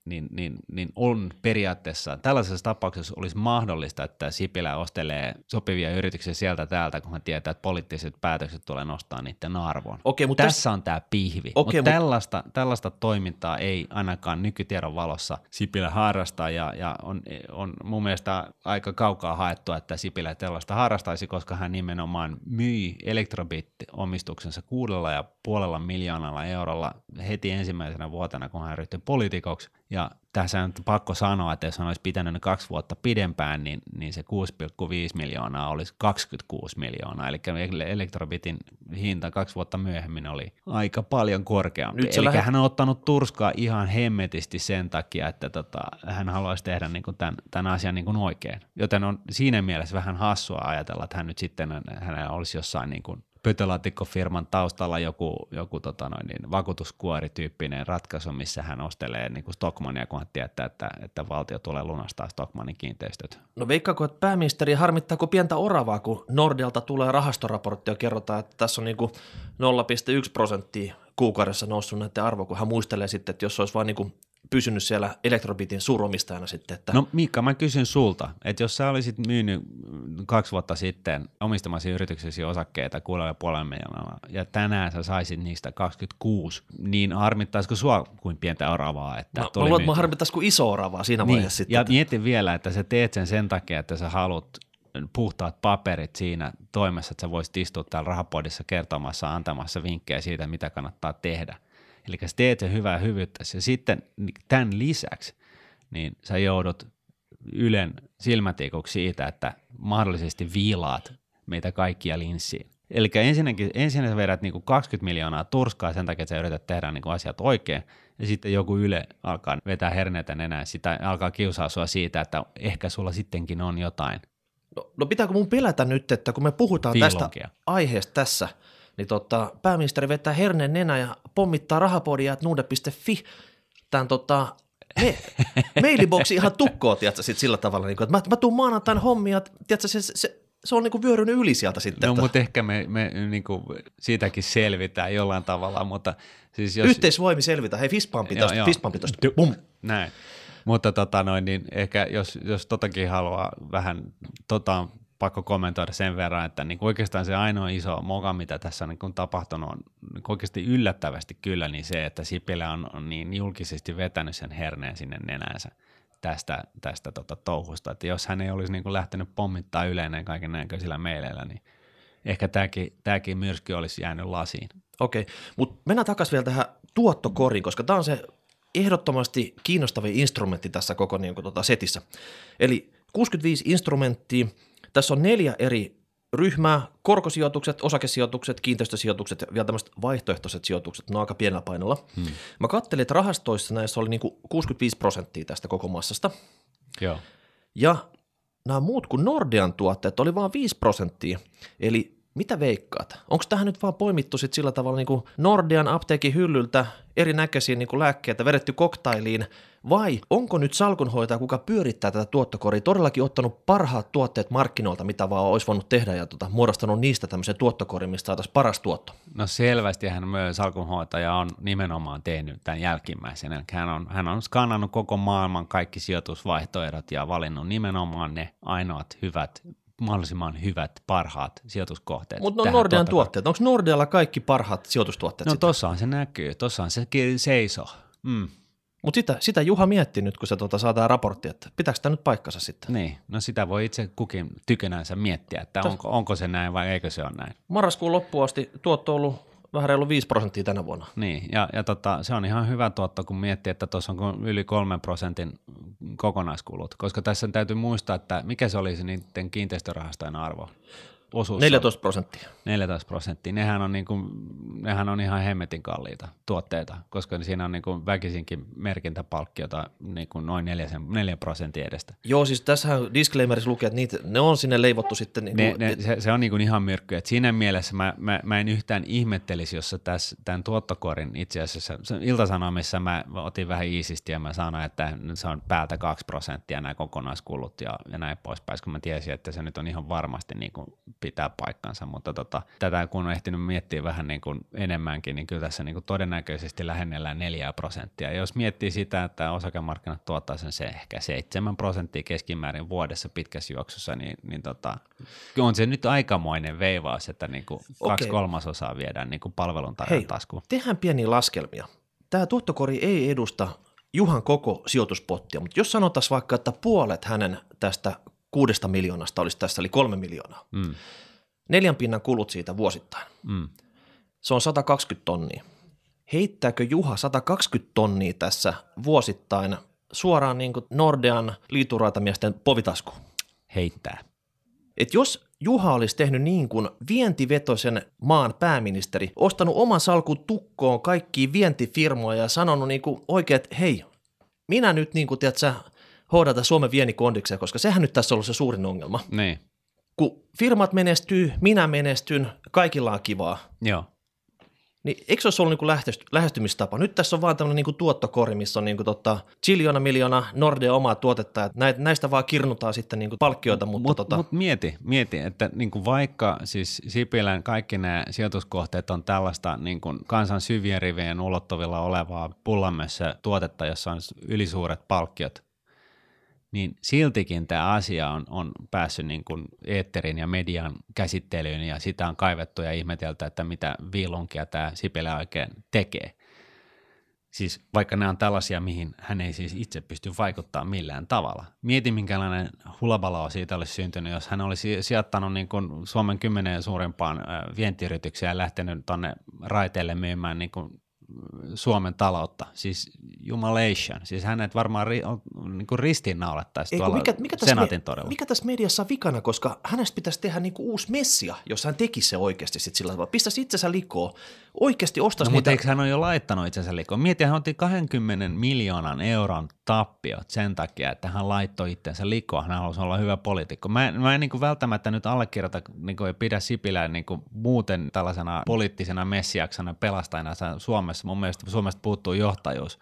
niin, niin, niin on periaatteessa, tällaisessa tapauksessa olisi mahdollista, että Sipilä ostelee sopivia yrityksiä sieltä täältä, kun hän tietää, että poliittiset päätökset tulee nostaa niiden arvon. Okei, mutta Tässä täs... on tämä pihvi, Okei, mutta tällaista, tällaista toimintaa ei ainakaan nykytiedon valossa Sipilä harrasta ja, ja on, on mun mielestä aika kaukaa haettua, että Sipilä tällaista harrastaisi, koska hän nimenomaan myi Elektrobit-omistuksensa kuudella ja puolella miljoonalla eurolla heti ensimmäisenä vuotena, kun hän ryhtyi poliitikoksi ja tässä on pakko sanoa, että jos hän olisi pitänyt ne kaksi vuotta pidempään, niin, niin se 6,5 miljoonaa olisi 26 miljoonaa. Eli Elektrobitin hinta kaksi vuotta myöhemmin oli aika paljon korkeampi. Eli lähdet... hän on ottanut turskaa ihan hemmetisti sen takia, että tota, hän haluaisi tehdä niin kuin tämän, tämän asian niin kuin oikein. Joten on siinä mielessä vähän hassua ajatella, että hän nyt sitten hänellä olisi jossain niin kuin pöytälaatikkofirman taustalla joku, joku tota noin, niin vakuutuskuorityyppinen ratkaisu, missä hän ostelee niin kuin Stockmania, kun hän tietää, että, että valtio tulee lunastaa Stockmanin kiinteistöt. No veikkaako, että pääministeri harmittaako pientä oravaa, kun Nordelta tulee rahastoraportti ja kerrotaan, että tässä on niin kuin 0,1 prosenttia kuukaudessa noussut näiden arvo, kun hän muistelee sitten, että jos olisi vain niin pysynyt siellä Elektrobitin suuromistajana sitten. Että... No Miikka, mä kysyn sulta, että jos sä olisit myynyt kaksi vuotta sitten omistamasi yrityksesi osakkeita 6,5 miljoonaa ja tänään sä saisit niistä 26, niin harmittaisiko sua kuin pientä oravaa? Että no, mä luulen, että mä harmittaisiko iso oravaa siinä niin. vaiheessa sitten. Ja mieti vielä, että sä teet sen sen takia, että sä haluat puhtaat paperit siinä toimessa, että sä voisit istua täällä rahapodissa kertomassa, antamassa vinkkejä siitä, mitä kannattaa tehdä – Eli sä teet sen hyvää hyvyyttä ja sitten tämän lisäksi niin sä joudut Ylen silmätikuksi siitä, että mahdollisesti viilaat meitä kaikkia linssiin. Eli ensinnäkin, ensin sä vedät niin kuin 20 miljoonaa turskaa sen takia, että sä yrität tehdä niin kuin asiat oikein, ja sitten joku Yle alkaa vetää herneitä nenään, sitä alkaa kiusaa sua siitä, että ehkä sulla sittenkin on jotain. No, no pitääkö mun pelätä nyt, että kun me puhutaan Fiilonkia. tästä aiheesta tässä – niin tota, pääministeri vetää herneen nenä ja pommittaa rahapodia nuude.fi tämän tota, me, mailiboksi ihan tukkoa, tiedätkö, sit sillä tavalla, niin kuin, että mä, mä tuun maanantain hommia, tiedätkö, se, se, se on niin kuin vyörynyt yli sieltä sitten. No, että... mutta ehkä me, me niin kuin siitäkin selvitään jollain tavalla, mutta siis jos... Yhteisvoimi selvitä, hei fistpumpi tosta, fistpumpi tosta, bum. Näin, mutta tota noin, niin ehkä jos, jos totakin haluaa vähän tota, pakko kommentoida sen verran, että niin oikeastaan se ainoa iso moka, mitä tässä on niin tapahtunut, on niin oikeasti yllättävästi kyllä niin se, että Sipilä on, on niin julkisesti vetänyt sen herneen sinne nenänsä tästä, tästä tota touhusta, että jos hän ei olisi niin lähtenyt pommittaa yleinen kaiken näköisillä meileillä, niin ehkä tämäkin, tämäkin myrsky olisi jäänyt lasiin. Okei, mutta mennään takaisin vielä tähän tuottokoriin, koska tämä on se ehdottomasti kiinnostavin instrumentti tässä koko niin kuin, tota setissä. Eli 65 instrumenttia, tässä on neljä eri ryhmää, korkosijoitukset, osakesijoitukset, kiinteistösijoitukset ja vielä tämmöiset vaihtoehtoiset sijoitukset, ne on aika pienellä painolla. Hmm. Mä kattelin, että rahastoissa näissä oli niin kuin 65 prosenttia tästä koko massasta. Joo. Ja nämä muut kuin Nordean tuotteet oli vain 5 prosenttia, eli mitä veikkaat? Onko tähän nyt vaan poimittu sit sillä tavalla niin kuin Nordean apteekin hyllyltä erinäköisiä niin kuin lääkkeitä vedetty koktailiin, vai onko nyt salkunhoitaja, kuka pyörittää tätä tuottokoria, todellakin ottanut parhaat tuotteet markkinoilta, mitä vaan olisi voinut tehdä ja tota, muodostanut niistä tämmöisen tuottokorin, mistä saataisiin paras tuotto? No selvästi hän myös salkunhoitaja on nimenomaan tehnyt tämän jälkimmäisen. Hän on, hän on skannannut koko maailman kaikki sijoitusvaihtoehdot ja valinnut nimenomaan ne ainoat hyvät mahdollisimman hyvät, parhaat sijoituskohteet. Mutta no Nordean tuotteet, onko Nordealla kaikki parhaat sijoitustuotteet? No tossahan se näkyy, tossahan se seisoo. Mm. Mutta sitä, sitä Juha mietti nyt, kun se tuota, saa tämä raportti, että pitääkö tämä nyt paikkansa sitten? Niin, no sitä voi itse kukin tykönänsä miettiä, että onko, onko se näin vai eikö se ole näin. Marraskuun loppuun asti tuotto on ollut vähän reilu 5 prosenttia tänä vuonna. Niin, ja, ja tota, se on ihan hyvä tuotto, kun miettii, että tuossa on yli 3 prosentin kokonaiskulut, koska tässä täytyy muistaa, että mikä se olisi niiden kiinteistörahastojen arvo osuus 14 prosenttia. 14 prosenttia. Nehän on, niin kuin, nehän on ihan hemmetin kalliita tuotteita, koska siinä on niin kuin väkisinkin merkintäpalkkiota niin kuin noin 4, 4 prosentin edestä. Joo, siis tässähän disclaimerissa lukee, että niitä, ne on sinne leivottu sitten. Niin ne, ne, se, se, on niin kuin ihan myrkky. Et siinä mielessä mä, mä, mä, en yhtään ihmettelisi, jos tässä, tämän tuottokorin itse asiassa, iltasanomissa mä otin vähän iisisti ja mä sanoin, että se on päältä 2 prosenttia nämä kokonaiskulut ja, ja näin poispäin, kun mä tiesin, että se nyt on ihan varmasti niin kuin pitää paikkansa, mutta tota, tätä kun on ehtinyt miettiä vähän niin kuin enemmänkin, niin kyllä tässä niin kuin todennäköisesti lähennellään 4 prosenttia. Ja jos miettii sitä, että osakemarkkinat tuottaa sen se ehkä 7 prosenttia keskimäärin vuodessa pitkässä juoksussa, niin, niin tota, on se nyt aikamoinen veivaus, että niin kuin kaksi okay. kolmasosaa viedään niin kuin palveluntarjan taskuun. Tehdään pieniä laskelmia. Tämä tuottokori ei edusta Juhan koko sijoituspottia, mutta jos sanotaan vaikka, että puolet hänen tästä kuudesta miljoonasta olisi tässä, eli kolme miljoonaa. Mm. Neljän pinnan kulut siitä vuosittain. Mm. Se on 120 tonnia. Heittääkö Juha 120 tonnia tässä vuosittain suoraan niin kuin Nordean liituraitamiesten povitaskuun? Heittää. Et jos Juha olisi tehnyt niin kuin vientivetoisen maan pääministeri, ostanut oman salkun tukkoon kaikkiin vientifirmoja ja sanonut niin kuin oikein, että hei, minä nyt niin kuin, tiedätkö, hoidata Suomen viennikondikseen, koska sehän nyt tässä on ollut se suurin ongelma. Niin. Kun firmat menestyy, minä menestyn, kaikilla on kivaa. Joo. Niin eikö se olisi ollut niin lähestymistapa? Nyt tässä on vaan tämmöinen niin tuottokori, missä on niin kuin tota, chiliona miljoona Nordea omaa tuotetta, että näistä vaan kirnutaan sitten niin kuin palkkioita. Mutta mut, tota... mut mieti, mieti, että niin kuin vaikka siis Sipilän kaikki nämä sijoituskohteet on tällaista niin kuin kansan syvien rivien ulottuvilla olevaa pullamössä tuotetta, jossa on ylisuuret palkkiot, niin siltikin tämä asia on, on päässyt niin kuin eetterin ja median käsittelyyn ja sitä on kaivettu ja ihmeteltä, että mitä viilunkia tämä Sipilä oikein tekee. Siis vaikka nämä on tällaisia, mihin hän ei siis itse pysty vaikuttamaan millään tavalla. Mieti, minkälainen hulabalo siitä olisi syntynyt, jos hän olisi sijoittanut niin kuin Suomen kymmenen suurimpaan vientiyritykseen ja lähtenyt tuonne raiteelle myymään niin kuin Suomen taloutta, siis jumalation, siis hänet varmaan ri, on, niin kuin ristiinnaulettaisiin tuolla mikä, mikä senaatin todella. Mikä tässä mediassa on vikana, koska hänestä pitäisi tehdä niin kuin uusi messia, jos hän tekisi se oikeasti sit sillä tavalla. Pistäisi itsensä likoon, oikeasti ostaisi no, niitä. Mutta eikö hän ole jo laittanut itsensä likoon? Mieti, hän otti 20 miljoonan euron tappiot sen takia, että hän laittoi itsensä likoon, hän halusi olla hyvä poliitikko. Mä, en, mä en niin kuin välttämättä nyt allekirjoita niin kuin, ja pidä Sipilää niin kuin muuten tällaisena poliittisena messiaksena pelastajana Suomessa. Mun mielestä Suomesta puuttuu johtajuus.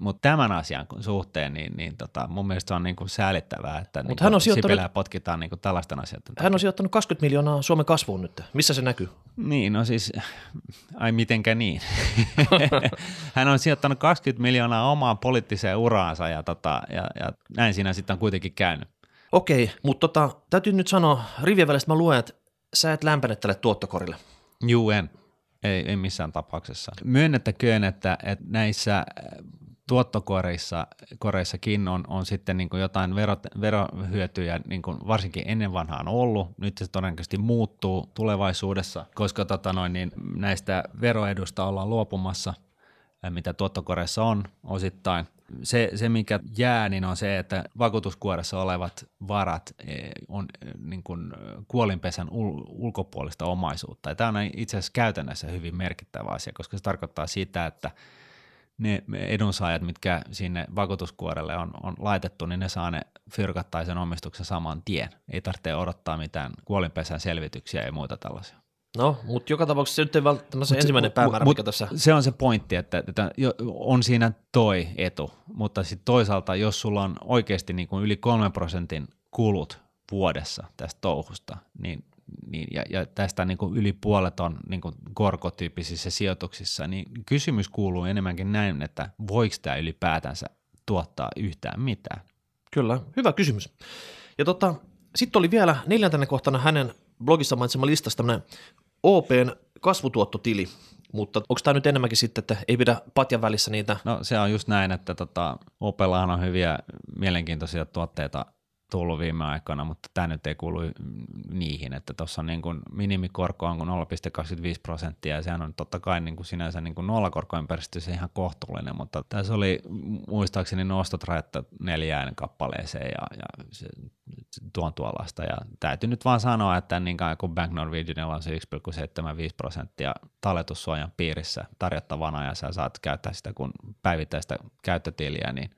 Mutta tämän asian suhteen, niin, niin tota, mun mielestä se on niinku säälittävää, että Mut niin hän on sijoittanut, potkitaan niinku tällaisten asioiden Hän on sijoittanut 20 miljoonaa Suomen kasvuun nyt. Missä se näkyy? Niin, no siis, ai mitenkä niin. hän on sijoittanut 20 miljoonaa omaan poliittiseen uraansa ja, tota, ja, ja näin siinä sitten on kuitenkin käynyt. Okei, mutta tota, täytyy nyt sanoa, rivien välistä mä luen, että sä et lämpene tälle tuottokorille. Juu, en. Ei, ei missään tapauksessa. Myönnettäköön, että, että näissä tuottokoreissa koreissakin on, on sitten niin kuin jotain verot, verohyötyjä niin kuin varsinkin ennen vanhaan ollut. Nyt se todennäköisesti muuttuu tulevaisuudessa, koska tota noin, niin näistä veroedusta ollaan luopumassa, mitä tuottokoreissa on osittain. Se, se, mikä jää, niin on se, että vakuutuskuoressa olevat varat e, on e, niin kuin kuolinpesän ul- ulkopuolista omaisuutta. Ja tämä on itse asiassa käytännössä hyvin merkittävä asia, koska se tarkoittaa sitä, että – ne edunsaajat, mitkä sinne vakuutuskuorelle on, on laitettu, niin ne saa ne fyrkat sen omistuksen saman tien. Ei tarvitse odottaa mitään kuolinpesän selvityksiä ja muita tällaisia. No, mutta joka tapauksessa se nyt ei välttämättä se ensimmäinen päämäärä, mut, mikä tässä... Se on se pointti, että, että on siinä toi etu, mutta sitten toisaalta, jos sulla on oikeasti niin kuin yli kolmen prosentin kulut vuodessa tästä touhusta, niin niin, ja, ja tästä niin kuin yli puolet on niin kuin korkotyyppisissä sijoituksissa, niin kysymys kuuluu enemmänkin näin, että voiko tämä ylipäätänsä tuottaa yhtään mitään? Kyllä, hyvä kysymys. Ja tota, sitten oli vielä neljäntenä kohtana hänen blogissa mainitsema listassa tämmöinen OPn kasvutuottotili, mutta onko tämä nyt enemmänkin sitten, että ei pidä patjan välissä niitä? No se on just näin, että tota, Opellahan on hyviä mielenkiintoisia tuotteita tullut viime aikoina, mutta tämä nyt ei kuulu niihin, että tuossa niin kuin minimikorko on 0,25 prosenttia ja sehän on totta kai niin kuin sinänsä niin kuin nollakorkoympäristössä ihan kohtuullinen, mutta tässä oli muistaakseni nostot rajattu neljään kappaleeseen ja, ja se, tuon tuollaista. Ja täytyy nyt vaan sanoa, että niin kuin Bank Norwegianilla on se 1,75 prosenttia talletussuojan piirissä tarjottavana ja sä saat käyttää sitä kun päivittäistä käyttötiliä, niin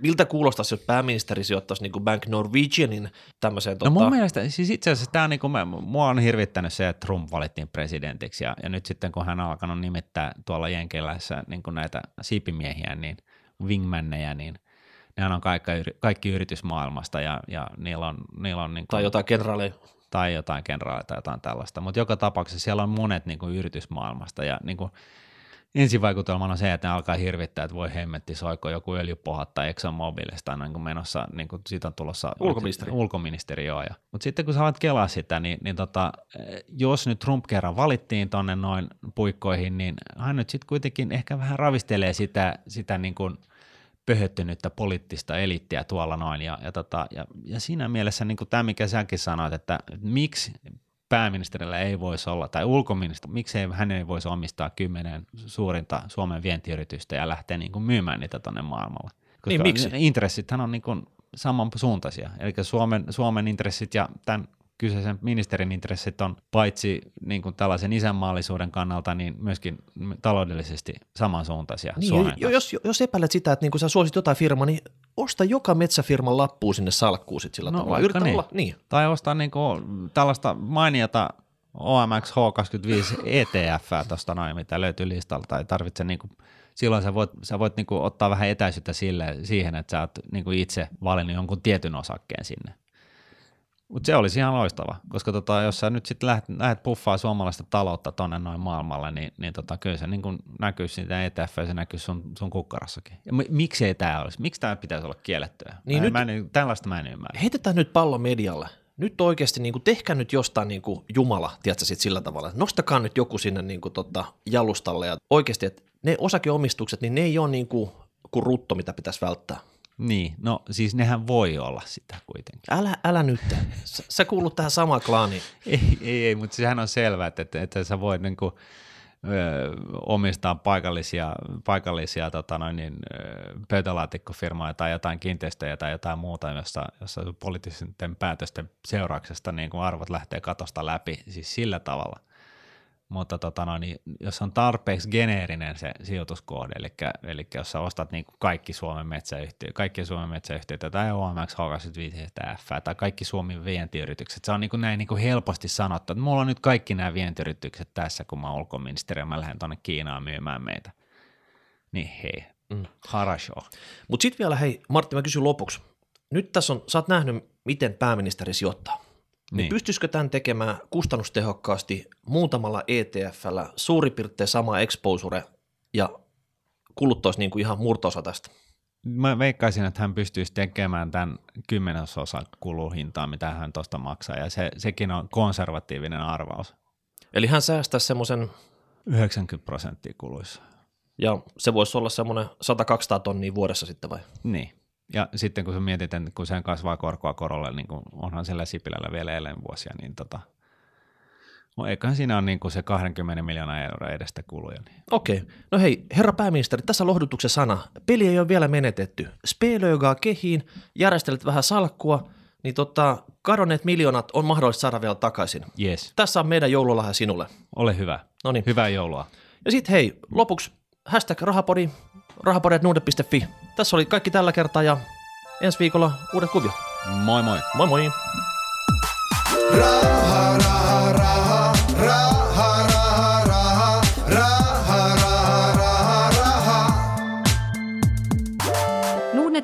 miltä kuulostaisi, jos pääministeri sijoittaisi niin kuin Bank Norwegianin tämmöiseen? No tota... mun mielestä, siis itse asiassa tämä niin kuin, mua on hirvittänyt se, että Trump valittiin presidentiksi ja, ja nyt sitten kun hän on alkanut nimittää tuolla Jenkelässä niin kuin näitä siipimiehiä, niin wingmanneja, niin nehän on kaikki, kaikki yritysmaailmasta ja, ja niillä on, niillä on niin kuin, Tai jotain kenraaleja. Tai jotain kenraaleja tai jotain tällaista, mutta joka tapauksessa siellä on monet niin kuin yritysmaailmasta ja niin kuin, ensivaikutelmana on se, että ne alkaa hirvittää, että voi hemmetti soiko joku öljypohatta ExxonMobilista niin kuin menossa, niin kuin siitä on tulossa ulkoministeri. ulkoministeri joo, ja. Mutta sitten kun sä alat kelaa sitä, niin, niin tota, jos nyt Trump kerran valittiin tonne noin puikkoihin, niin hän nyt sitten kuitenkin ehkä vähän ravistelee sitä, sitä niin kuin pöhöttynyttä poliittista eliittiä tuolla noin, ja, ja, tota, ja, ja siinä mielessä niin kuin tämä, mikä säkin sanoit, että miksi pääministerillä ei voisi olla, tai ulkoministeri, miksei hän ei voisi omistaa kymmenen suurinta Suomen vientiyritystä ja lähteä niin kuin myymään niitä tuonne maailmalle. Koska niin, miksi? intressithän on niin kuin samansuuntaisia, eli Suomen, Suomen intressit ja tämän kyseisen ministerin intressit on paitsi niin kuin tällaisen isänmaallisuuden kannalta, niin myöskin taloudellisesti samansuuntaisia niin, Suomen jos, jos epäilet sitä, että niin kun sä suosit jotain firmaa, niin osta joka metsäfirman lappu sinne salkkuun sit sillä no, tavalla. Yritä niin. olla, niin. Tai osta niin kuin tällaista mainiota OMX H25 ETF tuosta noin, mitä löytyy listalta, tai tarvitse niin kuin, silloin sä voit, sä voit niin kuin ottaa vähän etäisyyttä sille, siihen, että sä oot niin kuin itse valinnut jonkun tietyn osakkeen sinne. Mutta se olisi ihan loistava, koska tota, jos sä nyt sitten lähdet, lähdet puffaa suomalaista taloutta tonne noin maailmalle, niin, niin tota, kyllä se niin näkyy siitä ETF ja se näkyy sun, sun kukkarassakin. Ja miksi ei tämä olisi? Miksi tämä pitäisi olla kiellettyä? Niin mä, nyt, mä en, tällaista mä en ymmärrä. Heitetään nyt pallo medialle. Nyt oikeasti niin kuin, tehkää nyt jostain niin kuin Jumala, tiedätkö sit sillä tavalla. Nostakaa nyt joku sinne niin kuin, tota, jalustalle ja oikeasti, että ne osakeomistukset, niin ne ei ole niin kuin, kuin rutto, mitä pitäisi välttää. Niin, no siis nehän voi olla sitä kuitenkin. Älä, älä nyt, sä, sä kuulut tähän samaan klaaniin. ei, ei, ei, mutta sehän on selvää, että, että, että sä voit niin kuin, ö, omistaa paikallisia, paikallisia tota noin, niin, pöytälaatikkofirmoja tai jotain kiinteistöjä tai jotain muuta, jossa, jossa poliittisten päätösten seurauksesta niin kuin arvot lähtee katosta läpi, siis sillä tavalla – mutta tota no, niin jos on tarpeeksi geneerinen se sijoituskohde, eli, eli jos sä ostat niin kuin kaikki Suomen metsäyhtiöitä, kaikki Suomen metsäyhtiöitä tai OMX H25 tai kaikki Suomen vientiyritykset, se on niin kuin näin niin kuin helposti sanottu, että mulla on nyt kaikki nämä vientiyritykset tässä, kun mä oon ulkoministeri ja mä lähden tuonne Kiinaan myymään meitä. Niin hei, mm. harasho. Mutta sitten vielä hei, Martti, mä kysyn lopuksi. Nyt tässä on, sä oot nähnyt, miten pääministeri sijoittaa. Niin. niin pystyisikö tämän tekemään kustannustehokkaasti muutamalla ETFllä suurin piirtein sama exposure ja kuluttaisi niin kuin ihan murtoosa tästä? mä veikkaisin, että hän pystyisi tekemään tämän kymmenesosa kuluhintaa, mitä hän tuosta maksaa, ja se, sekin on konservatiivinen arvaus. Eli hän säästää semmoisen, 90 prosenttia kuluissa. ja se voisi olla semmoinen 100-200 tonnia vuodessa sitten vai? Niin. Ja sitten kun sä mietit, että kun sen kasvaa korkoa korolle, niin kuin onhan sillä Sipilällä vielä eläinvuosia, niin tota, no eiköhän siinä on niin kuin se 20 miljoonaa euroa edestä kuluja. Niin. Okei. No hei, herra pääministeri, tässä lohdutuksen sana. Peli ei ole vielä menetetty. Spelöigaa kehiin, järjestelet vähän salkkua, niin tota, kadonneet miljoonat on mahdollista saada vielä takaisin. Yes. Tässä on meidän joululahja sinulle. Ole hyvä. No niin. Hyvää joulua. Ja sitten hei, lopuksi hashtag rahapodi, rahapodi.nuude.fi. Tässä oli kaikki tällä kertaa ja ensi viikolla uudet kuviot. Moi moi. Moi moi! Raha, raha, raha, raha,